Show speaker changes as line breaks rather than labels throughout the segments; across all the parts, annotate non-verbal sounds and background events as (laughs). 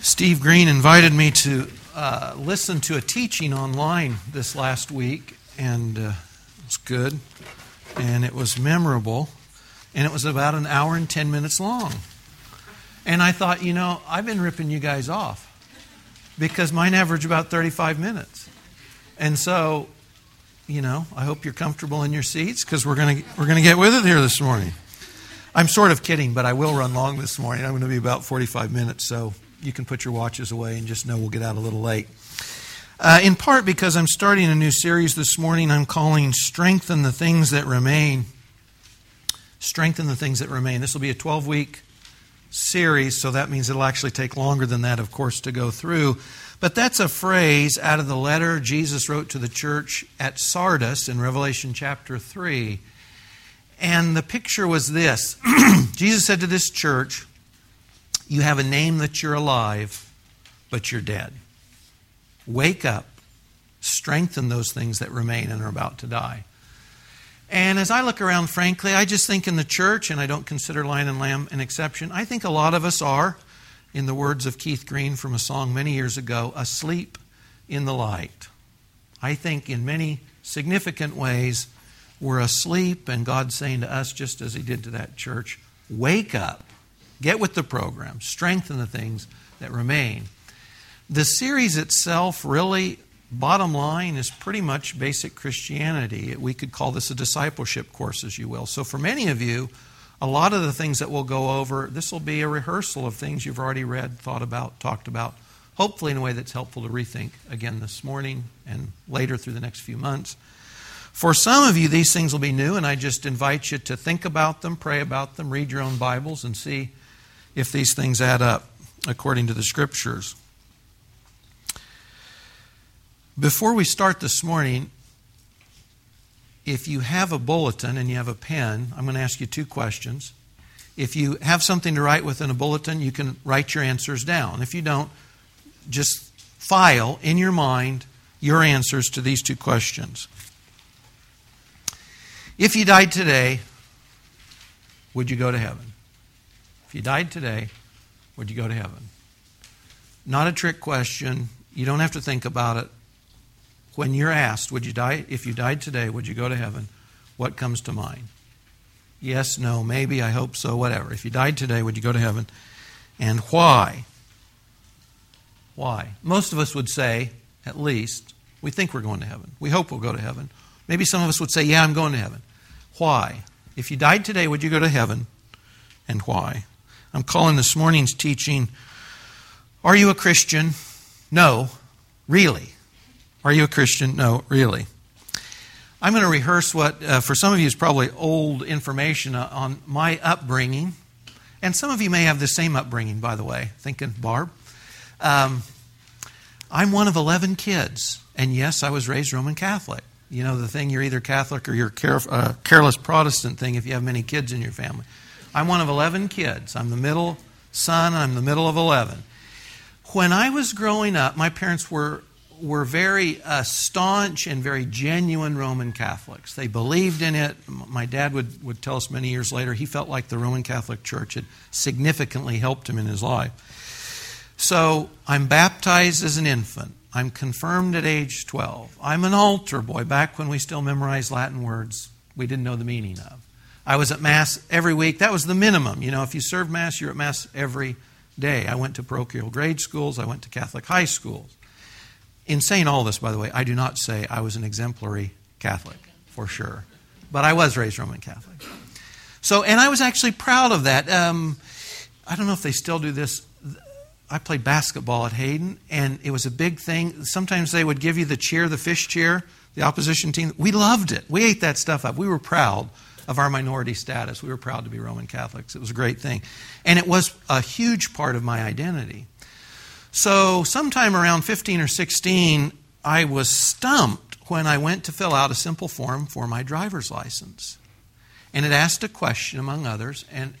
Steve Green invited me to uh, listen to a teaching online this last week, and uh, it was good, and it was memorable, and it was about an hour and 10 minutes long. And I thought, you know, I've been ripping you guys off because mine average about 35 minutes. And so, you know, I hope you're comfortable in your seats because we're going we're going to get with it here this morning. I'm sort of kidding, but I will run long this morning. I'm going to be about 45 minutes, so you can put your watches away and just know we'll get out a little late. Uh, in part because I'm starting a new series this morning, I'm calling Strengthen the Things That Remain. Strengthen the Things That Remain. This will be a 12 week series, so that means it'll actually take longer than that, of course, to go through. But that's a phrase out of the letter Jesus wrote to the church at Sardis in Revelation chapter 3. And the picture was this (clears throat) Jesus said to this church, You have a name that you're alive, but you're dead. Wake up, strengthen those things that remain and are about to die. And as I look around, frankly, I just think in the church, and I don't consider Lion and Lamb an exception, I think a lot of us are, in the words of Keith Green from a song many years ago, asleep in the light. I think in many significant ways, we're asleep, and God's saying to us, just as He did to that church, wake up, get with the program, strengthen the things that remain. The series itself really bottom line is pretty much basic Christianity. We could call this a discipleship course, as you will. So, for many of you, a lot of the things that we'll go over, this will be a rehearsal of things you've already read, thought about, talked about, hopefully in a way that's helpful to rethink again this morning and later through the next few months. For some of you, these things will be new, and I just invite you to think about them, pray about them, read your own Bibles, and see if these things add up according to the Scriptures. Before we start this morning, if you have a bulletin and you have a pen, I'm going to ask you two questions. If you have something to write within a bulletin, you can write your answers down. If you don't, just file in your mind your answers to these two questions. If you died today, would you go to heaven? If you died today, would you go to heaven? Not a trick question. You don't have to think about it when you're asked, would you die if you died today, would you go to heaven? What comes to mind? Yes, no, maybe, I hope so, whatever. If you died today, would you go to heaven? And why? Why? Most of us would say, at least, we think we're going to heaven. We hope we'll go to heaven. Maybe some of us would say, yeah, I'm going to heaven. Why? If you died today, would you go to heaven? And why? I'm calling this morning's teaching, Are you a Christian? No, really. Are you a Christian? No, really. I'm going to rehearse what, uh, for some of you, is probably old information uh, on my upbringing. And some of you may have the same upbringing, by the way. Thinking, Barb? Um, I'm one of 11 kids. And yes, I was raised Roman Catholic. You know, the thing, you're either Catholic or you're care, uh, careless Protestant thing if you have many kids in your family. I'm one of 11 kids. I'm the middle son, I'm the middle of 11. When I was growing up, my parents were were very uh, staunch and very genuine Roman Catholics. They believed in it. My dad would, would tell us many years later he felt like the Roman Catholic Church had significantly helped him in his life. So I'm baptized as an infant. I'm confirmed at age 12. I'm an altar boy. Back when we still memorized Latin words, we didn't know the meaning of. I was at Mass every week. That was the minimum. You know, if you serve Mass, you're at Mass every day. I went to parochial grade schools, I went to Catholic high schools. In saying all this, by the way, I do not say I was an exemplary Catholic, for sure. But I was raised Roman Catholic. So, and I was actually proud of that. Um, I don't know if they still do this. I played basketball at Hayden, and it was a big thing. Sometimes they would give you the cheer, the fish cheer, the opposition team. We loved it. We ate that stuff up. We were proud of our minority status. We were proud to be Roman Catholics. It was a great thing. And it was a huge part of my identity. So, sometime around 15 or 16, I was stumped when I went to fill out a simple form for my driver's license. And it asked a question, among others, and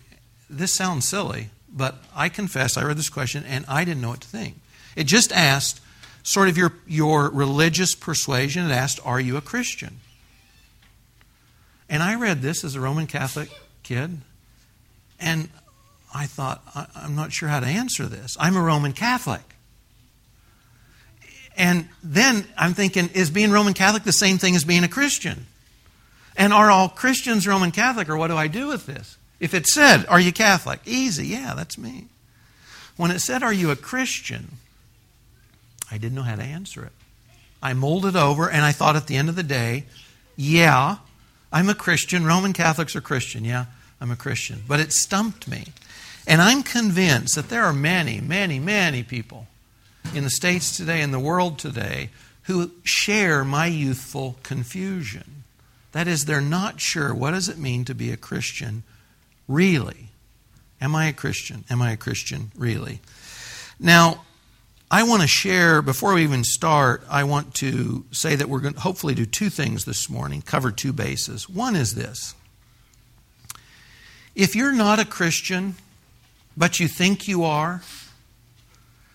this sounds silly, but I confess I read this question and I didn't know what to think. It just asked sort of your, your religious persuasion. It asked, Are you a Christian? And I read this as a Roman Catholic kid, and I thought, I, I'm not sure how to answer this. I'm a Roman Catholic. And then I'm thinking, is being Roman Catholic the same thing as being a Christian? And are all Christians Roman Catholic, or what do I do with this? If it said, Are you Catholic? Easy, yeah, that's me. When it said, Are you a Christian? I didn't know how to answer it. I molded over, and I thought at the end of the day, Yeah, I'm a Christian. Roman Catholics are Christian. Yeah, I'm a Christian. But it stumped me. And I'm convinced that there are many, many, many people in the States today, in the world today, who share my youthful confusion. That is, they're not sure what does it mean to be a Christian really? Am I a Christian? Am I a Christian really? Now, I want to share, before we even start, I want to say that we're going to hopefully do two things this morning, cover two bases. One is this if you're not a Christian, but you think you are,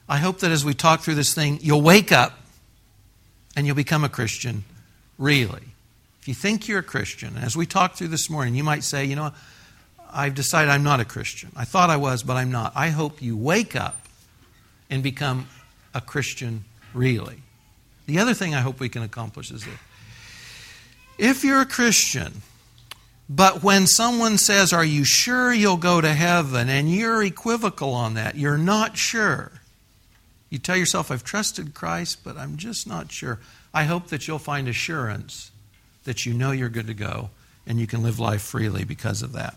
I hope that as we talk through this thing, you'll wake up and you'll become a Christian, really. If you think you're a Christian, as we talk through this morning, you might say, you know, I've decided I'm not a Christian. I thought I was, but I'm not. I hope you wake up and become a Christian, really. The other thing I hope we can accomplish is this. If you're a Christian, but when someone says, Are you sure you'll go to heaven? and you're equivocal on that, you're not sure, you tell yourself, I've trusted Christ, but I'm just not sure. I hope that you'll find assurance that you know you're good to go and you can live life freely because of that.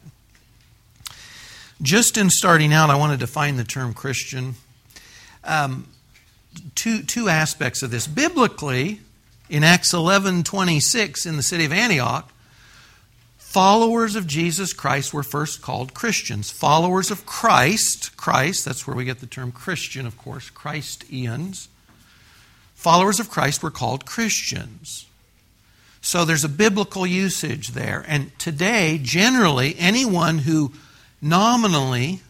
Just in starting out, I want to define the term Christian. Um, two, two aspects of this. Biblically, in Acts 11 26, in the city of Antioch, followers of Jesus Christ were first called Christians. Followers of Christ, Christ, that's where we get the term Christian, of course, Christians. Followers of Christ were called Christians. So there's a biblical usage there. And today, generally, anyone who nominally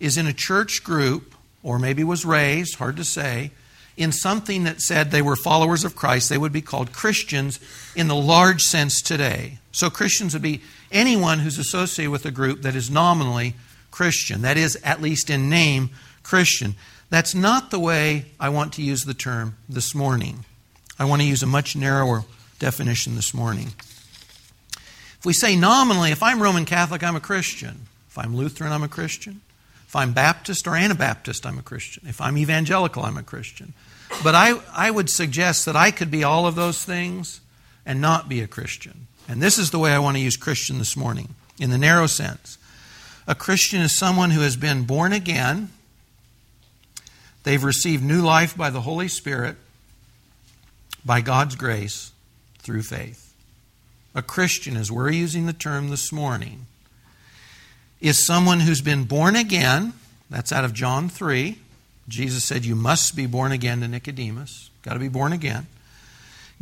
is in a church group, or maybe was raised, hard to say, in something that said they were followers of Christ, they would be called Christians in the large sense today. So Christians would be anyone who's associated with a group that is nominally Christian, that is, at least in name, Christian. That's not the way I want to use the term this morning. I want to use a much narrower definition this morning. If we say nominally, if I'm Roman Catholic, I'm a Christian. If I'm Lutheran, I'm a Christian. If I'm Baptist or Anabaptist, I'm a Christian. If I'm evangelical, I'm a Christian. But I, I would suggest that I could be all of those things and not be a Christian. And this is the way I want to use Christian this morning, in the narrow sense. A Christian is someone who has been born again, they've received new life by the Holy Spirit, by God's grace, through faith. A Christian, as we're using the term this morning, is someone who's been born again. That's out of John 3. Jesus said, You must be born again to Nicodemus. Got to be born again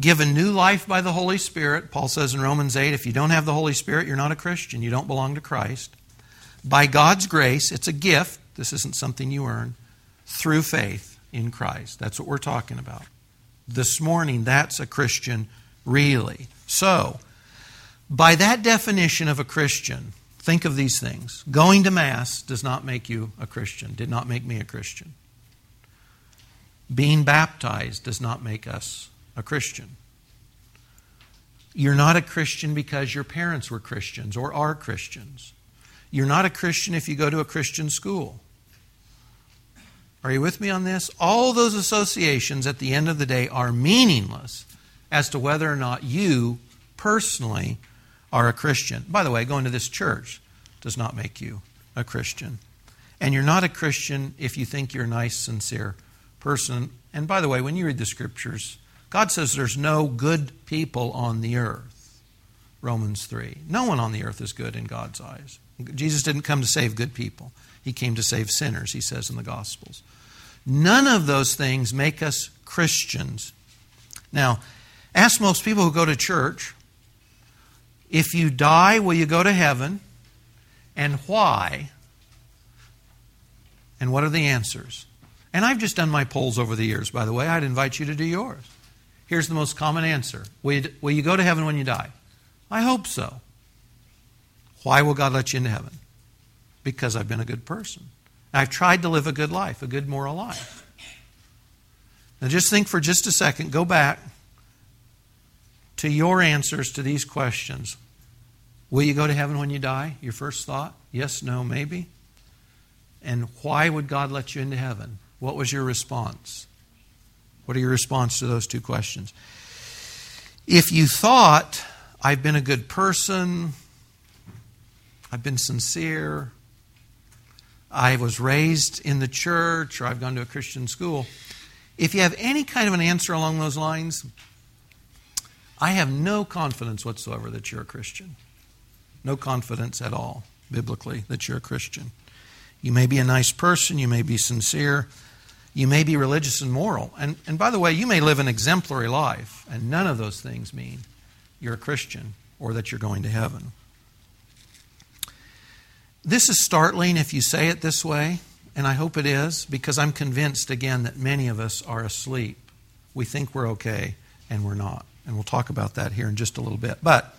given new life by the Holy Spirit. Paul says in Romans 8 if you don't have the Holy Spirit, you're not a Christian. You don't belong to Christ. By God's grace, it's a gift. This isn't something you earn. Through faith in Christ. That's what we're talking about. This morning, that's a Christian, really. So, by that definition of a Christian, think of these things. Going to Mass does not make you a Christian, did not make me a Christian. Being baptized does not make us a Christian. You're not a Christian because your parents were Christians or are Christians. You're not a Christian if you go to a Christian school. Are you with me on this? All those associations at the end of the day are meaningless as to whether or not you personally are a Christian. By the way, going to this church does not make you a Christian. And you're not a Christian if you think you're a nice, sincere person. And by the way, when you read the scriptures, God says there's no good people on the earth. Romans 3. No one on the earth is good in God's eyes. Jesus didn't come to save good people, He came to save sinners, He says in the Gospels. None of those things make us Christians. Now, ask most people who go to church if you die, will you go to heaven? And why? And what are the answers? And I've just done my polls over the years, by the way. I'd invite you to do yours. Here's the most common answer will you, will you go to heaven when you die? I hope so. Why will God let you into heaven? because I've been a good person. I've tried to live a good life, a good moral life. Now, just think for just a second, go back to your answers to these questions. Will you go to heaven when you die? Your first thought? Yes, no, maybe. And why would God let you into heaven? What was your response? What are your response to those two questions? If you thought, I've been a good person, I've been sincere, I was raised in the church, or I've gone to a Christian school, if you have any kind of an answer along those lines, I have no confidence whatsoever that you're a Christian. No confidence at all, biblically, that you're a Christian. You may be a nice person, you may be sincere, you may be religious and moral. And, and by the way, you may live an exemplary life, and none of those things mean you're a Christian or that you're going to heaven. This is startling if you say it this way, and I hope it is, because I'm convinced again that many of us are asleep. We think we're okay, and we're not. And we'll talk about that here in just a little bit. But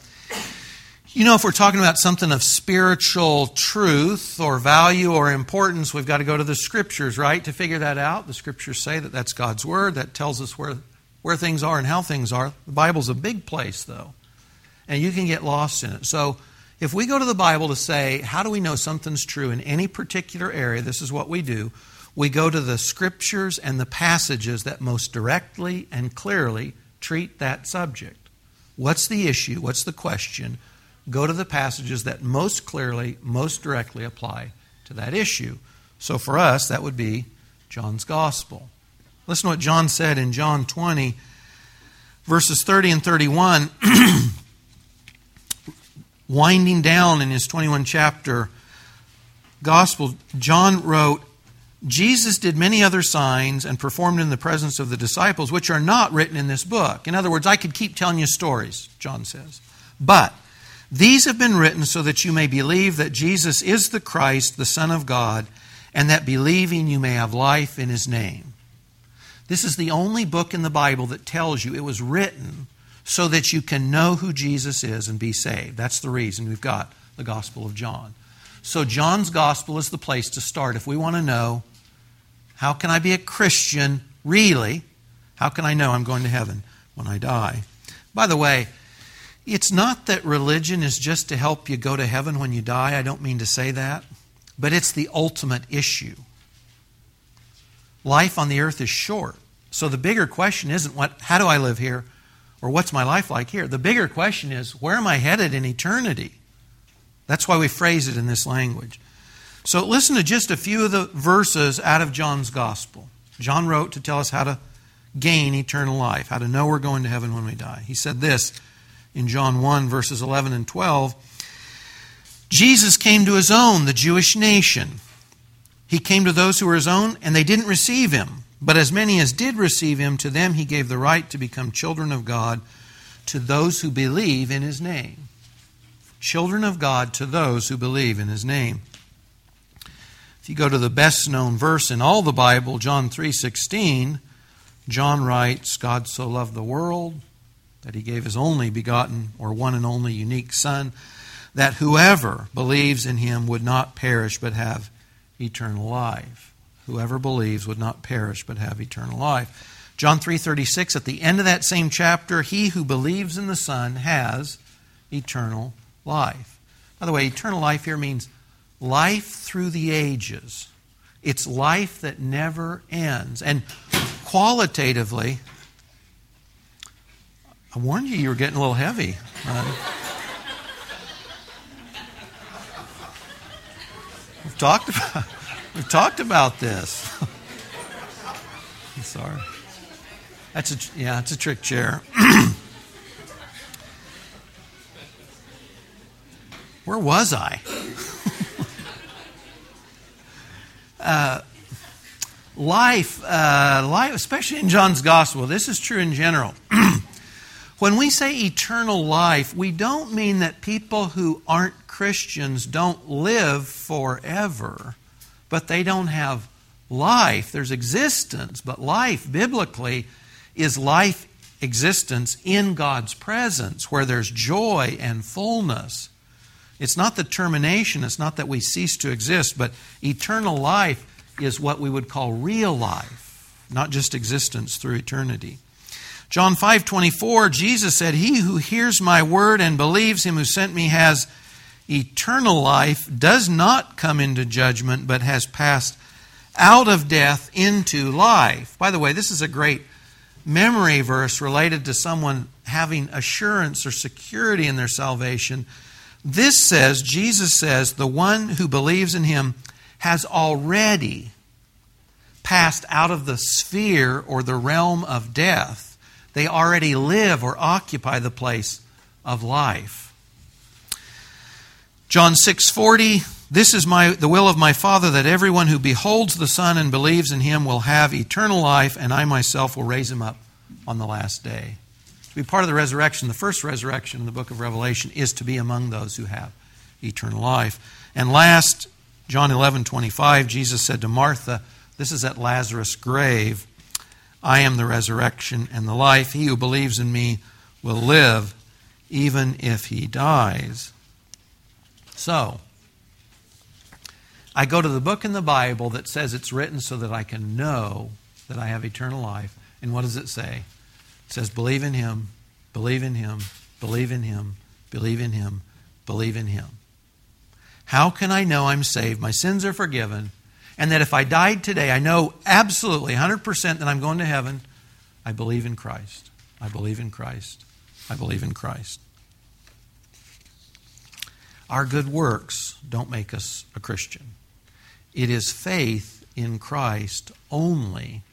you know, if we're talking about something of spiritual truth or value or importance, we've got to go to the scriptures, right, to figure that out. The scriptures say that that's God's word. That tells us where, where things are and how things are. The Bible's a big place, though, and you can get lost in it. So, if we go to the Bible to say, how do we know something's true in any particular area, this is what we do. We go to the scriptures and the passages that most directly and clearly treat that subject. What's the issue? What's the question? go to the passages that most clearly, most directly apply to that issue. So for us, that would be John's Gospel. Listen to what John said in John 20, verses 30 and 31. (clears throat) Winding down in his 21 chapter Gospel, John wrote, Jesus did many other signs and performed in the presence of the disciples, which are not written in this book. In other words, I could keep telling you stories, John says. But these have been written so that you may believe that Jesus is the Christ, the Son of God, and that believing you may have life in his name. This is the only book in the Bible that tells you it was written so that you can know who Jesus is and be saved. That's the reason we've got the Gospel of John. So, John's Gospel is the place to start. If we want to know, how can I be a Christian really? How can I know I'm going to heaven when I die? By the way, it's not that religion is just to help you go to heaven when you die. I don't mean to say that. But it's the ultimate issue. Life on the earth is short. So the bigger question isn't what how do I live here or what's my life like here? The bigger question is where am I headed in eternity? That's why we phrase it in this language. So listen to just a few of the verses out of John's gospel. John wrote to tell us how to gain eternal life, how to know we're going to heaven when we die. He said this in John 1, verses 11 and 12. Jesus came to his own, the Jewish nation. He came to those who were his own, and they didn't receive him. But as many as did receive him, to them he gave the right to become children of God, to those who believe in his name. Children of God to those who believe in his name. If you go to the best known verse in all the Bible, John 3:16, John writes, God so loved the world that he gave his only begotten or one and only unique Son, that whoever believes in him would not perish but have eternal life. Whoever believes would not perish but have eternal life. John 3:36 at the end of that same chapter, he who believes in the Son has eternal life. By the way, eternal life here means life through the ages. It's life that never ends. And qualitatively, I warned you you were getting a little heavy. Uh, we've talked about we've talked about this. I'm (laughs) sorry. That's a yeah, it's a trick chair. (clears throat) Where was I? Uh, life, uh, life, especially in John's gospel. This is true in general. (clears throat) When we say eternal life, we don't mean that people who aren't Christians don't live forever, but they don't have life. There's existence, but life, biblically, is life existence in God's presence, where there's joy and fullness. It's not the termination, it's not that we cease to exist, but eternal life is what we would call real life, not just existence through eternity. John 5:24 Jesus said, "He who hears my word and believes him who sent me has eternal life, does not come into judgment, but has passed out of death into life." By the way, this is a great memory verse related to someone having assurance or security in their salvation this says, Jesus says, the one who believes in him has already passed out of the sphere or the realm of death. They already live or occupy the place of life. John 6:40 This is my the will of my Father that everyone who beholds the Son and believes in him will have eternal life and I myself will raise him up on the last day. To be part of the resurrection, the first resurrection in the book of Revelation is to be among those who have eternal life. And last, John 11 25, Jesus said to Martha, This is at Lazarus' grave. I am the resurrection and the life. He who believes in me will live even if he dies. So, I go to the book in the Bible that says it's written so that I can know that I have eternal life. And what does it say? It says, believe in him, believe in him, believe in him, believe in him, believe in him. How can I know I'm saved? My sins are forgiven. And that if I died today, I know absolutely 100% that I'm going to heaven. I believe in Christ. I believe in Christ. I believe in Christ. Our good works don't make us a Christian. It is faith in Christ only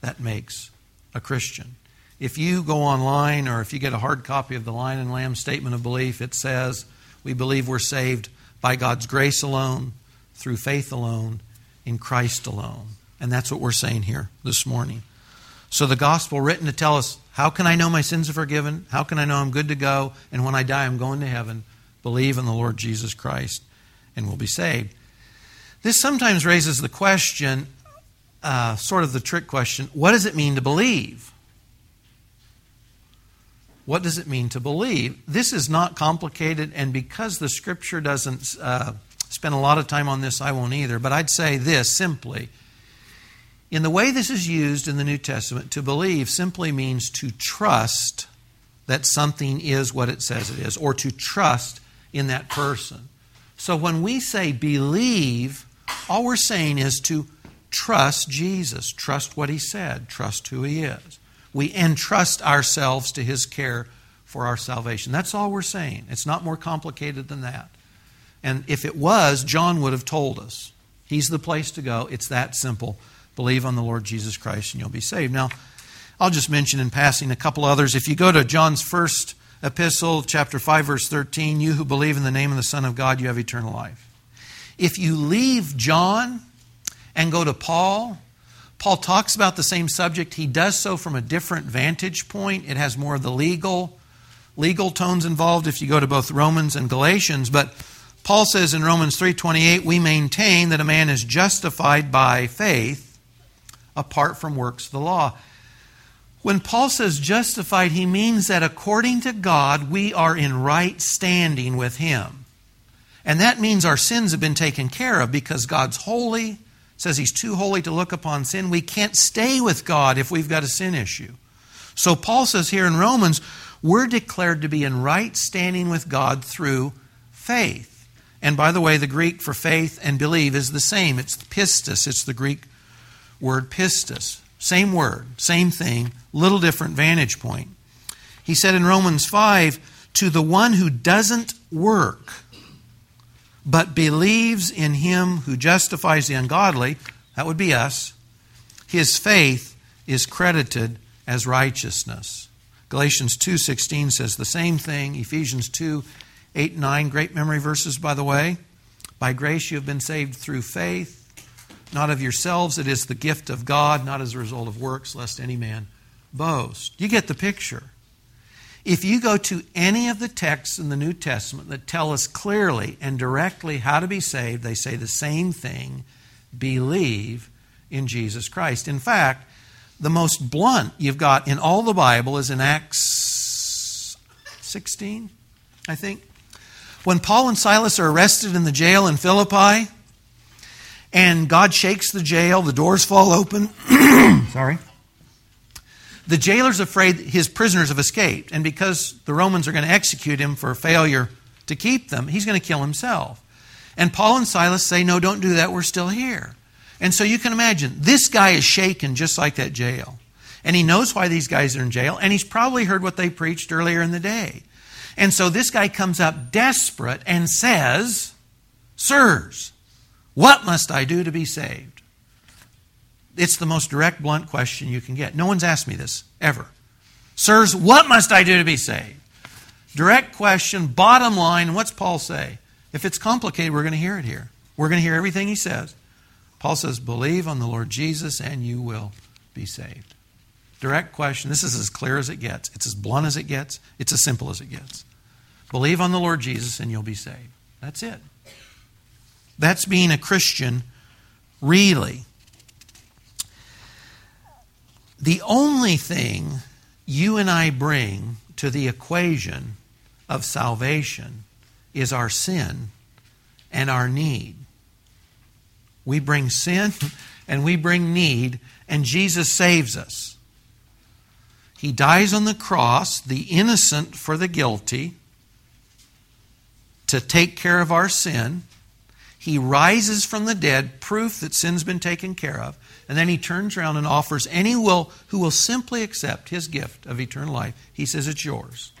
that makes a Christian. If you go online or if you get a hard copy of the Lion and Lamb Statement of Belief, it says, We believe we're saved by God's grace alone, through faith alone, in Christ alone. And that's what we're saying here this morning. So the gospel written to tell us, how can I know my sins are forgiven? How can I know I'm good to go? And when I die, I'm going to heaven. Believe in the Lord Jesus Christ and will be saved. This sometimes raises the question, uh, sort of the trick question what does it mean to believe? What does it mean to believe? This is not complicated, and because the scripture doesn't uh, spend a lot of time on this, I won't either. But I'd say this simply. In the way this is used in the New Testament, to believe simply means to trust that something is what it says it is, or to trust in that person. So when we say believe, all we're saying is to trust Jesus, trust what he said, trust who he is we entrust ourselves to His care for our salvation. That's all we're saying. It's not more complicated than that. And if it was, John would have told us. He's the place to go. It's that simple. Believe on the Lord Jesus Christ and you'll be saved. Now, I'll just mention in passing a couple others. If you go to John's first epistle, chapter 5, verse 13, you who believe in the name of the Son of God, you have eternal life. If you leave John and go to Paul, Paul talks about the same subject. He does so from a different vantage point. It has more of the legal legal tones involved if you go to both Romans and Galatians, but Paul says in Romans 3:28, "We maintain that a man is justified by faith apart from works of the law." When Paul says justified, he means that according to God, we are in right standing with him. And that means our sins have been taken care of because God's holy, says he's too holy to look upon sin. We can't stay with God if we've got a sin issue. So Paul says here in Romans, we're declared to be in right standing with God through faith. And by the way, the Greek for faith and believe is the same. It's pistis. It's the Greek word pistis. Same word, same thing, little different vantage point. He said in Romans 5, to the one who doesn't work, but believes in him who justifies the ungodly, that would be us, his faith is credited as righteousness. Galatians 2:16 says the same thing. Ephesians 2 8 9, great memory verses, by the way. By grace you have been saved through faith, not of yourselves. It is the gift of God, not as a result of works, lest any man boast. You get the picture. If you go to any of the texts in the New Testament that tell us clearly and directly how to be saved, they say the same thing believe in Jesus Christ. In fact, the most blunt you've got in all the Bible is in Acts 16, I think. When Paul and Silas are arrested in the jail in Philippi, and God shakes the jail, the doors fall open. (coughs) Sorry. The jailer's afraid his prisoners have escaped, and because the Romans are going to execute him for failure to keep them, he's going to kill himself. And Paul and Silas say, No, don't do that, we're still here. And so you can imagine, this guy is shaken just like that jail. And he knows why these guys are in jail, and he's probably heard what they preached earlier in the day. And so this guy comes up desperate and says, Sirs, what must I do to be saved? It's the most direct, blunt question you can get. No one's asked me this, ever. Sirs, what must I do to be saved? Direct question, bottom line, what's Paul say? If it's complicated, we're going to hear it here. We're going to hear everything he says. Paul says, Believe on the Lord Jesus and you will be saved. Direct question. This is as clear as it gets. It's as blunt as it gets. It's as simple as it gets. Believe on the Lord Jesus and you'll be saved. That's it. That's being a Christian, really. The only thing you and I bring to the equation of salvation is our sin and our need. We bring sin (laughs) and we bring need, and Jesus saves us. He dies on the cross, the innocent for the guilty, to take care of our sin. He rises from the dead, proof that sin's been taken care of. And then he turns around and offers any will who will simply accept his gift of eternal life. He says, It's yours.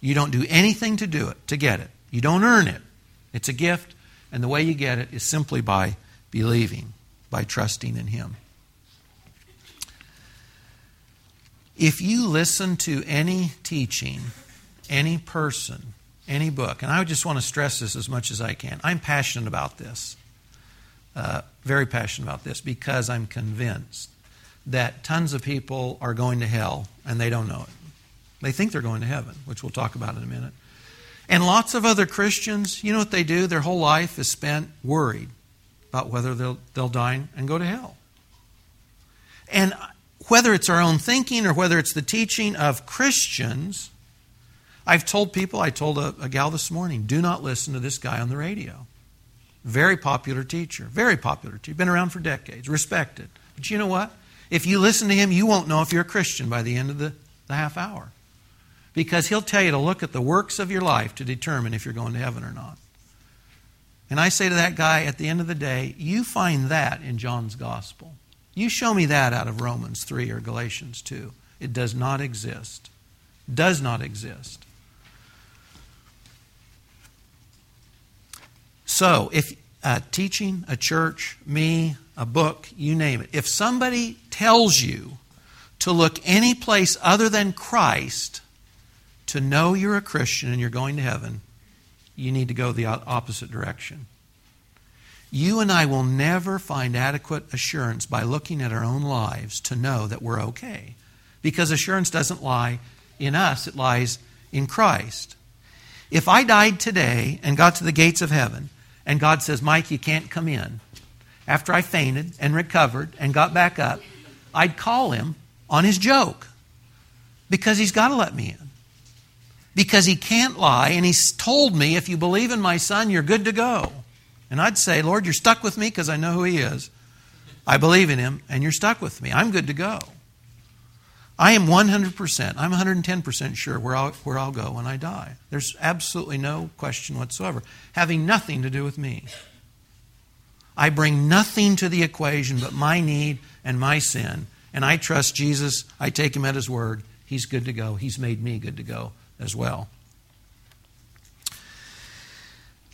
You don't do anything to do it, to get it. You don't earn it. It's a gift, and the way you get it is simply by believing, by trusting in him. If you listen to any teaching, any person, any book, and I just want to stress this as much as I can, I'm passionate about this, uh, very passionate about this, because I'm convinced that tons of people are going to hell and they don't know it. They think they're going to heaven, which we'll talk about in a minute. And lots of other Christians, you know what they do? Their whole life is spent worried about whether they'll, they'll die and go to hell. And whether it's our own thinking or whether it's the teaching of Christians, I've told people, I told a, a, gal this morning, do not listen to this guy on the radio. Very popular teacher, very popular teacher, been around for decades, respected. But you know what? If you listen to him, you won't know if you're a Christian by the end of the, the half hour. Because he'll tell you to look at the works of your life to determine if you're going to heaven or not. And I say to that guy at the end of the day, you find that in John's gospel. You show me that out of Romans 3 or Galatians 2. It does not exist. Does not exist. So, if uh, teaching, a church, me, a book, you name it, if somebody tells you to look any place other than Christ to know you're a Christian and you're going to heaven, you need to go the opposite direction. You and I will never find adequate assurance by looking at our own lives to know that we're okay. Because assurance doesn't lie in us, it lies in Christ. If I died today and got to the gates of heaven, and God says, Mike, you can't come in, after I fainted and recovered and got back up, I'd call him on his joke because he's got to let me in. Because he can't lie, and he's told me, if you believe in my son, you're good to go. And I'd say, Lord, you're stuck with me because I know who He is. I believe in Him, and you're stuck with me. I'm good to go. I am 100%, I'm 110% sure where I'll, where I'll go when I die. There's absolutely no question whatsoever, having nothing to do with me. I bring nothing to the equation but my need and my sin. And I trust Jesus. I take him at his word. He's good to go. He's made me good to go as well.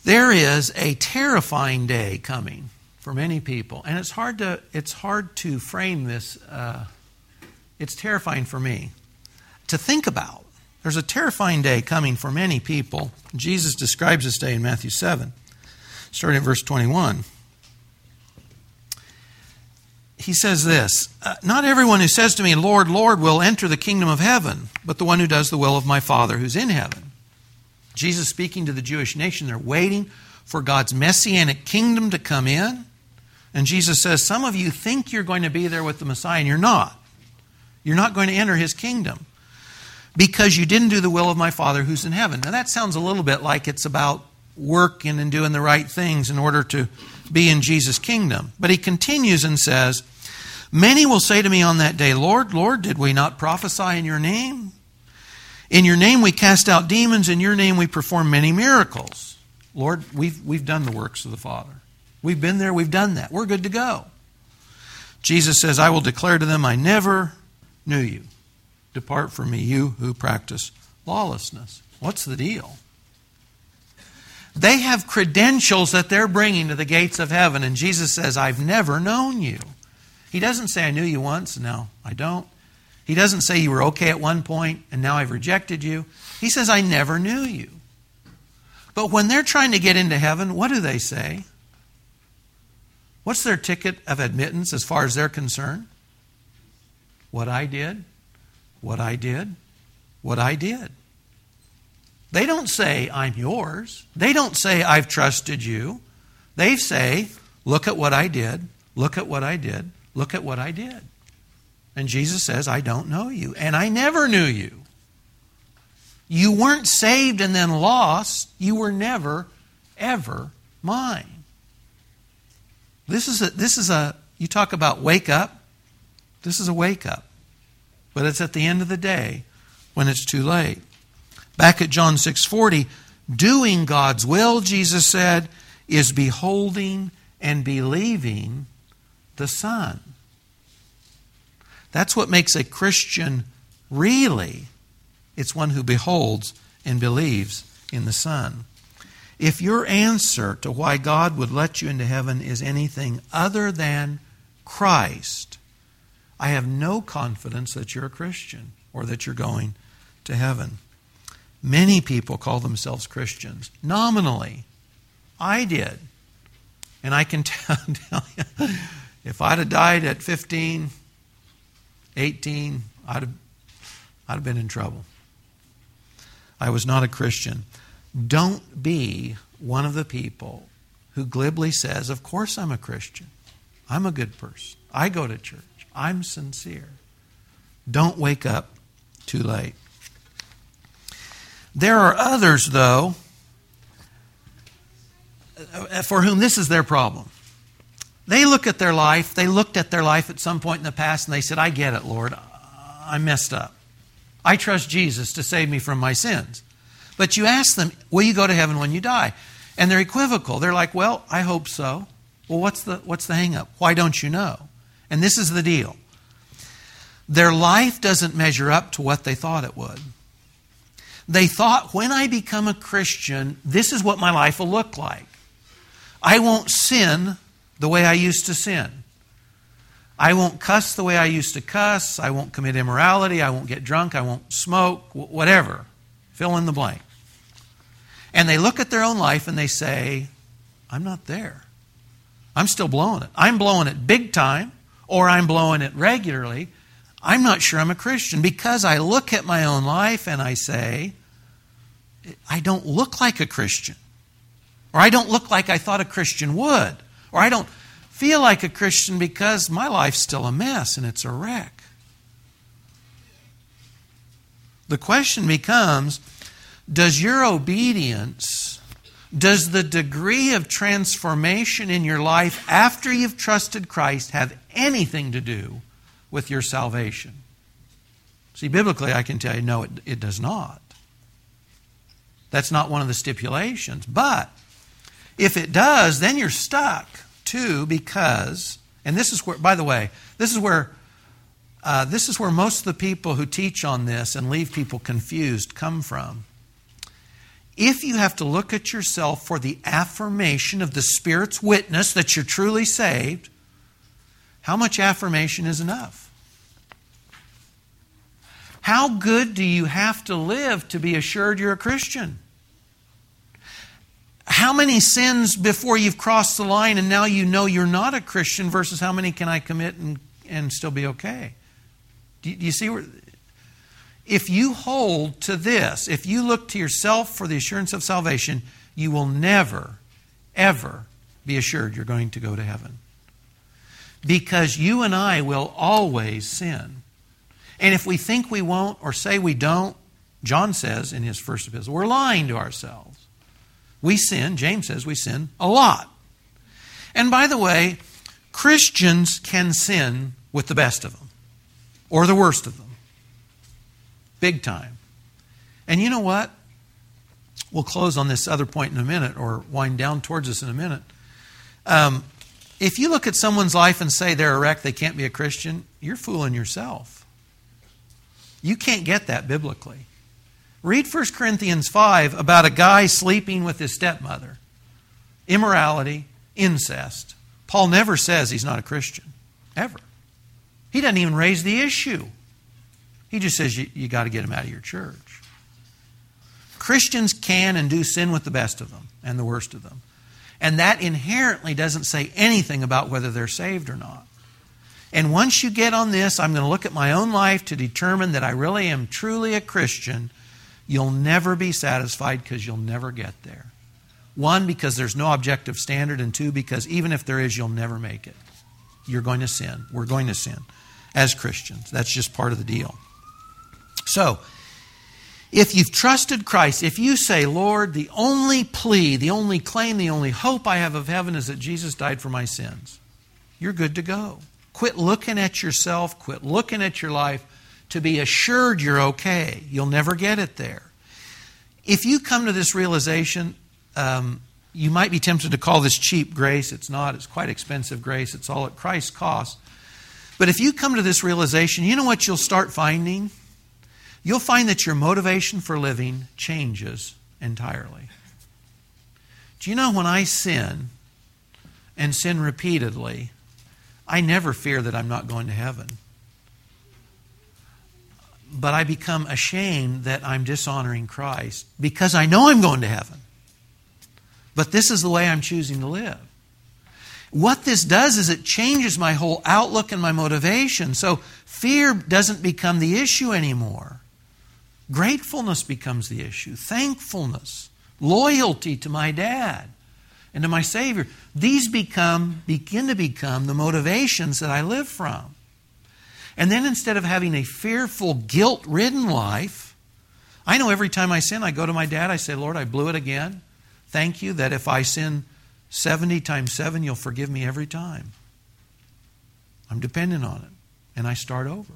There is a terrifying day coming for many people, and it's hard to it's hard to frame this. Uh, it's terrifying for me to think about. There's a terrifying day coming for many people. Jesus describes this day in Matthew 7, starting at verse 21. He says this uh, Not everyone who says to me, Lord, Lord, will enter the kingdom of heaven, but the one who does the will of my Father who's in heaven. Jesus speaking to the Jewish nation, they're waiting for God's messianic kingdom to come in. And Jesus says, Some of you think you're going to be there with the Messiah, and you're not. You're not going to enter his kingdom. because you didn't do the will of my Father who's in heaven. Now, that sounds a little bit like it's about working and doing the right things in order to be in Jesus' kingdom. But he continues and says, Many will say to me on that day, Lord, Lord, did we not prophesy in your name? In your name we cast out demons, in your name we perform many miracles. Lord, we've, we've done the works of the Father. We've been there, we've done that. We're good to go. Jesus says, I will declare to them, I never knew you. Depart from me, you who practice lawlessness. What's the deal? They have credentials that they're bringing to the gates of heaven, and Jesus says, I've never known you. He doesn't say, I knew you once, and now I don't. He doesn't say you were okay at one point, and now I've rejected you. He says, I never knew you. But when they're trying to get into heaven, what do they say? What's their ticket of admittance as far as they're concerned? What I did, what I did, what I did. They don't say, I'm yours. They don't say, I've trusted you. They say, Look at what I did, look at what I did, look at what I did. And Jesus says, I don't know you, and I never knew you. You weren't saved and then lost. You were never, ever mine. This is a, this is a you talk about wake up. This is a wake up. But it's at the end of the day when it's too late. Back at John 6:40, doing God's will, Jesus said, is beholding and believing the Son. That's what makes a Christian really. It's one who beholds and believes in the Son. If your answer to why God would let you into heaven is anything other than Christ, I have no confidence that you're a Christian or that you're going to heaven. Many people call themselves Christians. Nominally, I did. And I can (laughs) tell you, if I'd have died at 15, 18, I'd have, I'd have been in trouble. I was not a Christian. Don't be one of the people who glibly says, Of course I'm a Christian. I'm a good person. I go to church. I'm sincere. Don't wake up too late. There are others, though, uh, for whom this is their problem. They look at their life, they looked at their life at some point in the past and they said, I get it, Lord. I messed up. I trust Jesus to save me from my sins. But you ask them, will you go to heaven when you die? And they're equivocal. They're like, well, I hope so. Well, what's the, what's the hang up? Why don't you know? And this is the deal their life doesn't measure up to what they thought it would. They thought, when I become a Christian, this is what my life will look like. I won't sin the way I used to sin. I won't cuss the way I used to cuss. I won't commit immorality. I won't get drunk. I won't smoke. Whatever. Fill in the blank. And they look at their own life and they say, I'm not there. I'm still blowing it. I'm blowing it big time, or I'm blowing it regularly. I'm not sure I'm a Christian because I look at my own life and I say, I don't look like a Christian. Or I don't look like I thought a Christian would. Or I don't feel like a Christian because my life's still a mess and it's a wreck. The question becomes Does your obedience, does the degree of transformation in your life after you've trusted Christ have anything to do with your salvation? See, biblically, I can tell you, no, it, it does not. That's not one of the stipulations. But if it does, then you're stuck too, because, and this is where, by the way, this is where uh, this is where most of the people who teach on this and leave people confused come from. If you have to look at yourself for the affirmation of the Spirit's witness that you're truly saved, how much affirmation is enough? How good do you have to live to be assured you're a Christian? How many sins before you've crossed the line and now you know you're not a Christian versus how many can I commit and, and still be okay? Do do you see where? If you hold to this, if you look to yourself for the assurance of salvation, you will never, ever be assured you're going to go to heaven. Because you and I will always sin. And if we think we won't or say we don't, John says in his first epistle, we're lying to ourselves. We sin, James says we sin a lot. And by the way, Christians can sin with the best of them or the worst of them. Big time. And you know what? We'll close on this other point in a minute or wind down towards us in a minute. Um, if you look at someone's life and say they're a wreck, they can't be a Christian, you're fooling yourself. You can't get that biblically. Read 1 Corinthians 5 about a guy sleeping with his stepmother. Immorality, incest. Paul never says he's not a Christian, ever. He doesn't even raise the issue. He just says you, you got to get him out of your church. Christians can and do sin with the best of them and the worst of them. And that inherently doesn't say anything about whether they're saved or not. And once you get on this, I'm going to look at my own life to determine that I really am truly a Christian. You'll never be satisfied because you'll never get there. One, because there's no objective standard, and two, because even if there is, you'll never make it. You're going to sin. We're going to sin as Christians. That's just part of the deal. So, if you've trusted Christ, if you say, Lord, the only plea, the only claim, the only hope I have of heaven is that Jesus died for my sins, you're good to go. Quit looking at yourself, quit looking at your life to be assured you're okay. You'll never get it there. If you come to this realization, um, you might be tempted to call this cheap grace. It's not, it's quite expensive grace. It's all at Christ's cost. But if you come to this realization, you know what you'll start finding? You'll find that your motivation for living changes entirely. Do you know when I sin and sin repeatedly, I never fear that I'm not going to heaven. But I become ashamed that I'm dishonoring Christ because I know I'm going to heaven. But this is the way I'm choosing to live. What this does is it changes my whole outlook and my motivation. So fear doesn't become the issue anymore. Gratefulness becomes the issue, thankfulness, loyalty to my dad and to my Savior. These become, begin to become the motivations that I live from. And then instead of having a fearful, guilt ridden life, I know every time I sin, I go to my dad, I say, Lord, I blew it again. Thank you that if I sin 70 times 7, you'll forgive me every time. I'm dependent on it. And I start over.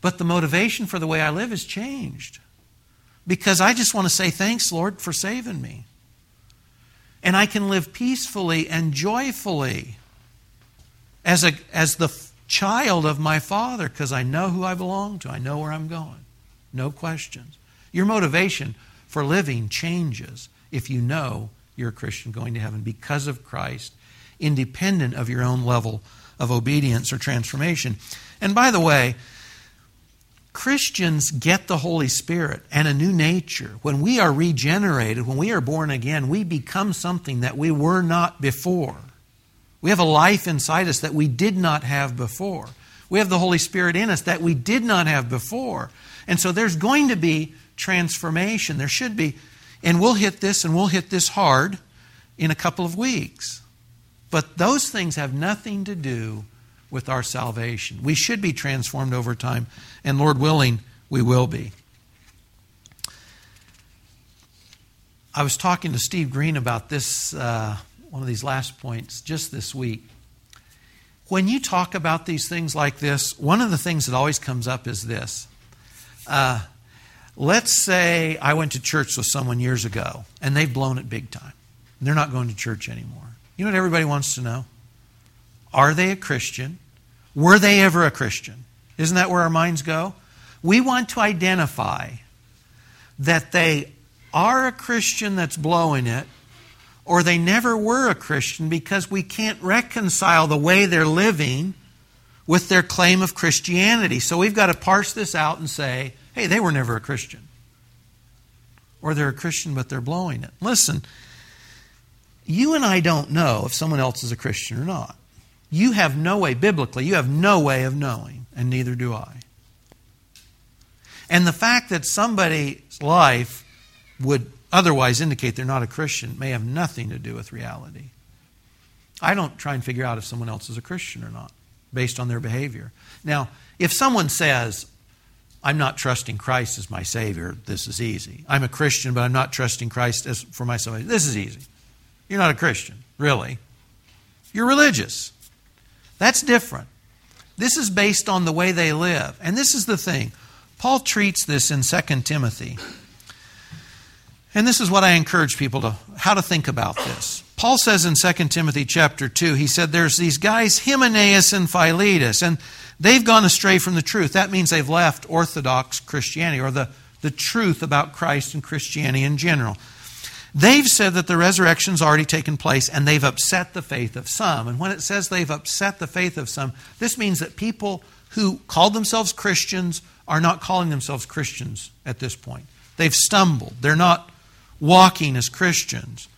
But the motivation for the way I live has changed. Because I just want to say thanks, Lord, for saving me. And I can live peacefully and joyfully as, a, as the child of my Father because I know who I belong to. I know where I'm going. No questions. Your motivation for living changes if you know you're a Christian going to heaven because of Christ, independent of your own level of obedience or transformation. And by the way, Christians get the Holy Spirit and a new nature. When we are regenerated, when we are born again, we become something that we were not before. We have a life inside us that we did not have before. We have the Holy Spirit in us that we did not have before. And so there's going to be transformation. There should be. And we'll hit this and we'll hit this hard in a couple of weeks. But those things have nothing to do with our salvation. We should be transformed over time, and Lord willing, we will be. I was talking to Steve Green about this, uh, one of these last points, just this week. When you talk about these things like this, one of the things that always comes up is this. Uh, let's say I went to church with someone years ago, and they've blown it big time. They're not going to church anymore. You know what everybody wants to know? Are they a Christian? Were they ever a Christian? Isn't that where our minds go? We want to identify that they are a Christian that's blowing it, or they never were a Christian because we can't reconcile the way they're living with their claim of Christianity. So we've got to parse this out and say, hey, they were never a Christian. Or they're a Christian, but they're blowing it. Listen, you and I don't know if someone else is a Christian or not. You have no way, biblically, you have no way of knowing, and neither do I. And the fact that somebody's life would otherwise indicate they're not a Christian may have nothing to do with reality. I don't try and figure out if someone else is a Christian or not based on their behavior. Now, if someone says, I'm not trusting Christ as my Savior. This is easy. I'm a Christian, but I'm not trusting Christ as for my salvation. This is easy. You're not a Christian, really. You're religious. That's different. This is based on the way they live. And this is the thing. Paul treats this in 2 Timothy. And this is what I encourage people to how to think about this. Paul says in 2 Timothy chapter 2, he said there's these guys Hymenaeus and Philetus and they've gone astray from the truth. That means they've left orthodox Christianity or the, the truth about Christ and Christianity in general. They've said that the resurrection's already taken place and they've upset the faith of some. And when it says they've upset the faith of some, this means that people who call themselves Christians are not calling themselves Christians at this point. They've stumbled. They're not walking as Christians.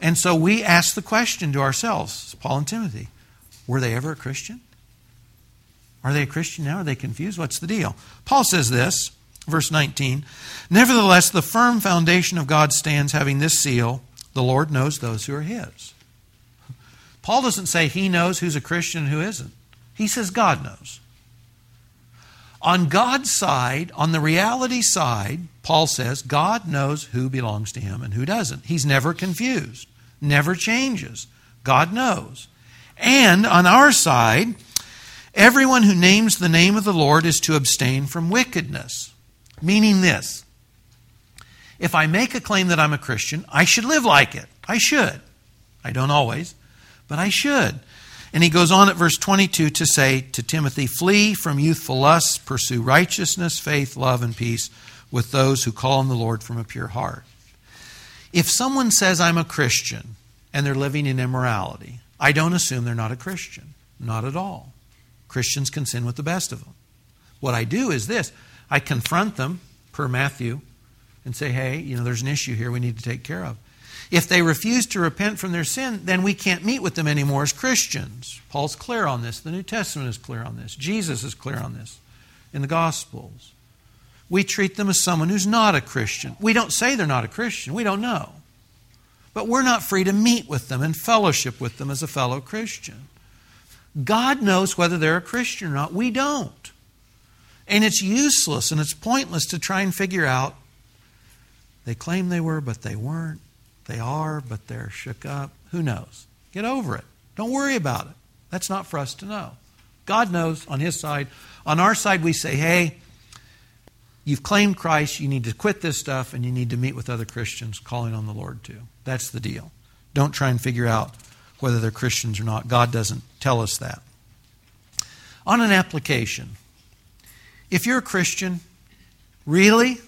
And so we ask the question to ourselves, Paul and Timothy, were they ever a Christian? Are they a Christian now? Are they confused? What's the deal? Paul says this Verse 19 Nevertheless, the firm foundation of God stands, having this seal the Lord knows those who are his. Paul doesn't say he knows who's a Christian and who isn't, he says God knows. On God's side, on the reality side, Paul says God knows who belongs to him and who doesn't. He's never confused, never changes. God knows. And on our side, everyone who names the name of the Lord is to abstain from wickedness. Meaning this if I make a claim that I'm a Christian, I should live like it. I should. I don't always, but I should. And he goes on at verse 22 to say to Timothy, Flee from youthful lusts, pursue righteousness, faith, love, and peace with those who call on the Lord from a pure heart. If someone says, I'm a Christian, and they're living in immorality, I don't assume they're not a Christian. Not at all. Christians can sin with the best of them. What I do is this I confront them, per Matthew, and say, hey, you know, there's an issue here we need to take care of. If they refuse to repent from their sin, then we can't meet with them anymore as Christians. Paul's clear on this. The New Testament is clear on this. Jesus is clear on this in the Gospels. We treat them as someone who's not a Christian. We don't say they're not a Christian, we don't know. But we're not free to meet with them and fellowship with them as a fellow Christian. God knows whether they're a Christian or not. We don't. And it's useless and it's pointless to try and figure out. They claim they were, but they weren't. They are, but they're shook up. Who knows? Get over it. Don't worry about it. That's not for us to know. God knows on His side. On our side, we say, hey, you've claimed Christ. You need to quit this stuff and you need to meet with other Christians calling on the Lord too. That's the deal. Don't try and figure out whether they're Christians or not. God doesn't tell us that. On an application, if you're a Christian, really,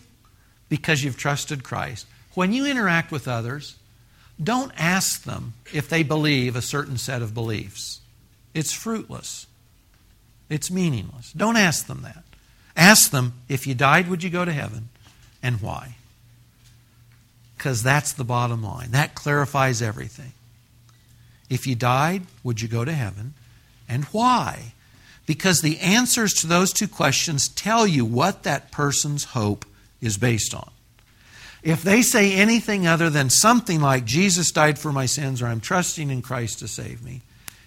because you've trusted Christ, when you interact with others, don't ask them if they believe a certain set of beliefs. It's fruitless. It's meaningless. Don't ask them that. Ask them, if you died, would you go to heaven? And why? Because that's the bottom line. That clarifies everything. If you died, would you go to heaven? And why? Because the answers to those two questions tell you what that person's hope is based on. If they say anything other than something like, Jesus died for my sins, or I'm trusting in Christ to save me,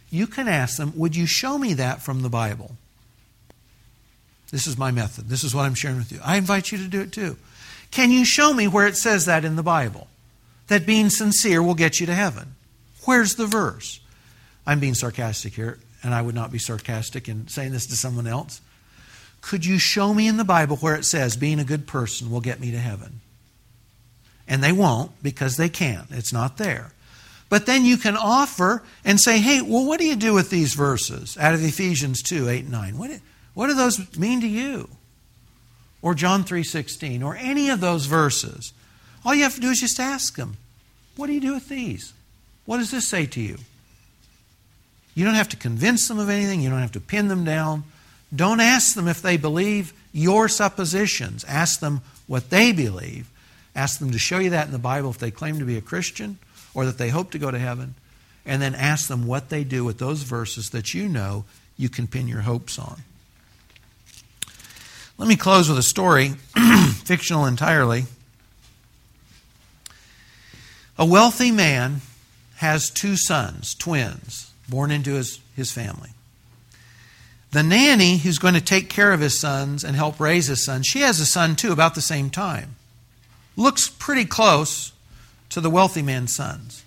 you can ask them, Would you show me that from the Bible? This is my method. This is what I'm sharing with you. I invite you to do it too. Can you show me where it says that in the Bible? That being sincere will get you to heaven. Where's the verse? I'm being sarcastic here and I would not be sarcastic in saying this to someone else. Could you show me in the Bible where it says being a good person will get me to heaven? And they won't because they can't. It's not there. But then you can offer and say, hey, well, what do you do with these verses out of Ephesians 2 8 and 9? What, what do those mean to you? Or John 3 16, or any of those verses. All you have to do is just ask them, what do you do with these? What does this say to you? You don't have to convince them of anything, you don't have to pin them down. Don't ask them if they believe your suppositions. Ask them what they believe. Ask them to show you that in the Bible if they claim to be a Christian or that they hope to go to heaven. And then ask them what they do with those verses that you know you can pin your hopes on. Let me close with a story, (clears throat) fictional entirely. A wealthy man has two sons, twins born into his, his family. The nanny who's going to take care of his sons and help raise his sons, she has a son too, about the same time. Looks pretty close to the wealthy man's sons.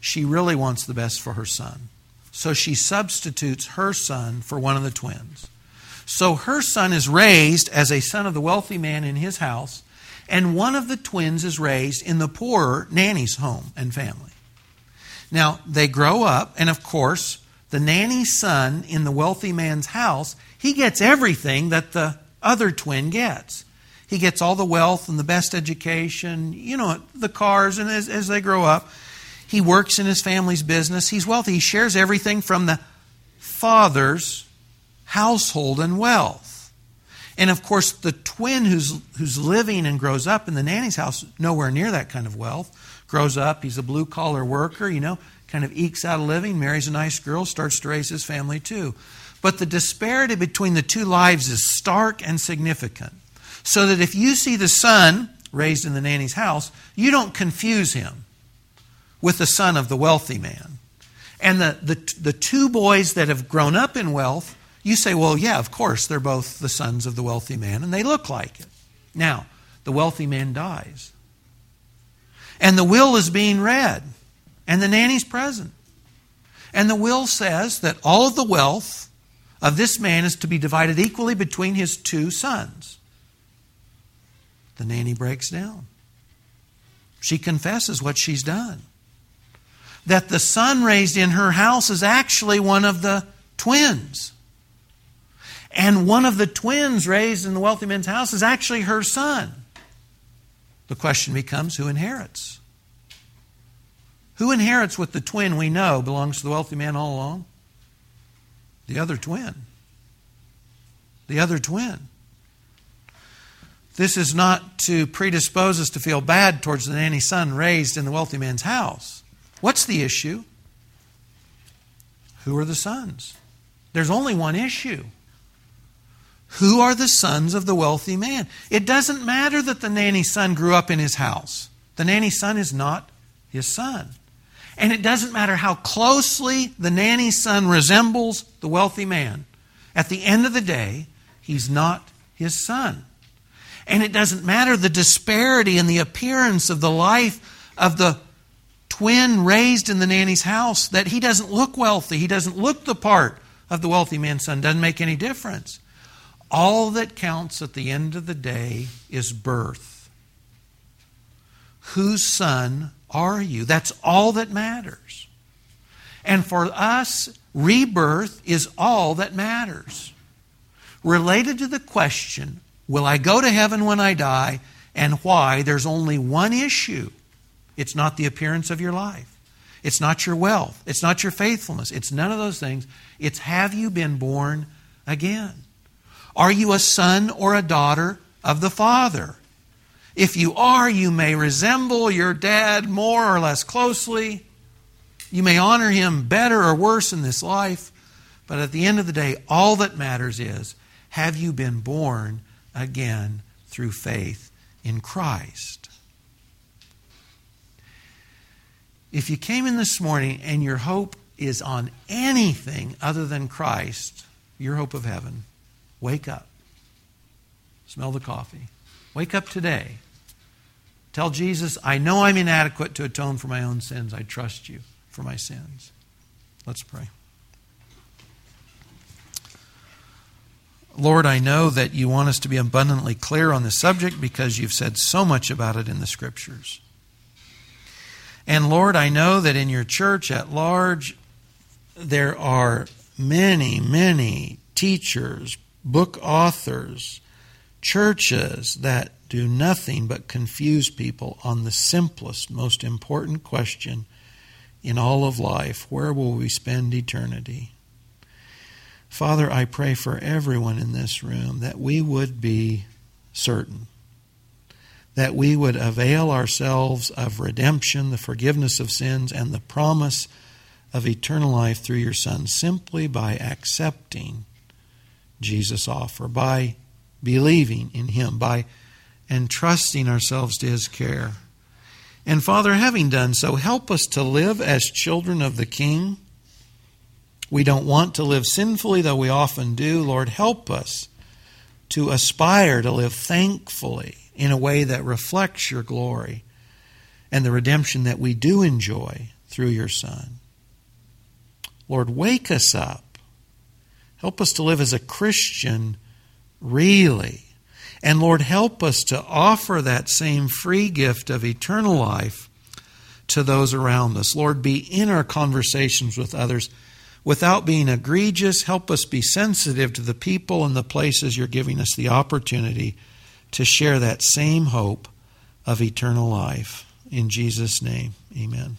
She really wants the best for her son. So she substitutes her son for one of the twins. So her son is raised as a son of the wealthy man in his house, and one of the twins is raised in the poorer nanny's home and family. Now, they grow up, and of course, the nanny's son in the wealthy man's house, he gets everything that the other twin gets. He gets all the wealth and the best education, you know, the cars, and as, as they grow up, he works in his family's business. He's wealthy. He shares everything from the father's household and wealth. And of course, the twin who's, who's living and grows up in the nanny's house, nowhere near that kind of wealth, grows up, he's a blue collar worker, you know, kind of ekes out a living, marries a nice girl, starts to raise his family too. But the disparity between the two lives is stark and significant. So that if you see the son raised in the nanny's house, you don't confuse him with the son of the wealthy man. And the, the, the two boys that have grown up in wealth, you say, well, yeah, of course, they're both the sons of the wealthy man, and they look like it. Now, the wealthy man dies. And the will is being read, and the nanny's present. And the will says that all of the wealth of this man is to be divided equally between his two sons. The nanny breaks down. She confesses what she's done. That the son raised in her house is actually one of the twins. And one of the twins raised in the wealthy man's house is actually her son. The question becomes who inherits? Who inherits what the twin we know belongs to the wealthy man all along? The other twin. The other twin. This is not to predispose us to feel bad towards the nanny son raised in the wealthy man's house. What's the issue? Who are the sons? There's only one issue. Who are the sons of the wealthy man? It doesn't matter that the nanny son grew up in his house. The nanny son is not his son. And it doesn't matter how closely the nanny son resembles the wealthy man. At the end of the day, he's not his son. And it doesn't matter the disparity in the appearance of the life of the twin raised in the nanny's house, that he doesn't look wealthy. He doesn't look the part of the wealthy man's son. Doesn't make any difference. All that counts at the end of the day is birth. Whose son are you? That's all that matters. And for us, rebirth is all that matters. Related to the question, Will I go to heaven when I die? And why? There's only one issue it's not the appearance of your life, it's not your wealth, it's not your faithfulness, it's none of those things. It's have you been born again? Are you a son or a daughter of the Father? If you are, you may resemble your dad more or less closely. You may honor him better or worse in this life. But at the end of the day, all that matters is have you been born again through faith in Christ. If you came in this morning and your hope is on anything other than Christ, your hope of heaven, wake up. Smell the coffee. Wake up today. Tell Jesus, I know I'm inadequate to atone for my own sins. I trust you for my sins. Let's pray. Lord, I know that you want us to be abundantly clear on the subject because you've said so much about it in the Scriptures. And Lord, I know that in your church at large, there are many, many teachers, book authors, churches that do nothing but confuse people on the simplest, most important question in all of life where will we spend eternity? Father, I pray for everyone in this room that we would be certain, that we would avail ourselves of redemption, the forgiveness of sins, and the promise of eternal life through your Son simply by accepting Jesus' offer, by believing in Him, by entrusting ourselves to His care. And Father, having done so, help us to live as children of the King We don't want to live sinfully, though we often do. Lord, help us to aspire to live thankfully in a way that reflects your glory and the redemption that we do enjoy through your Son. Lord, wake us up. Help us to live as a Christian really. And Lord, help us to offer that same free gift of eternal life to those around us. Lord, be in our conversations with others without being egregious. Help us be sensitive to the people and the places you're giving us the opportunity to share that same hope of eternal life. In Jesus' name, amen.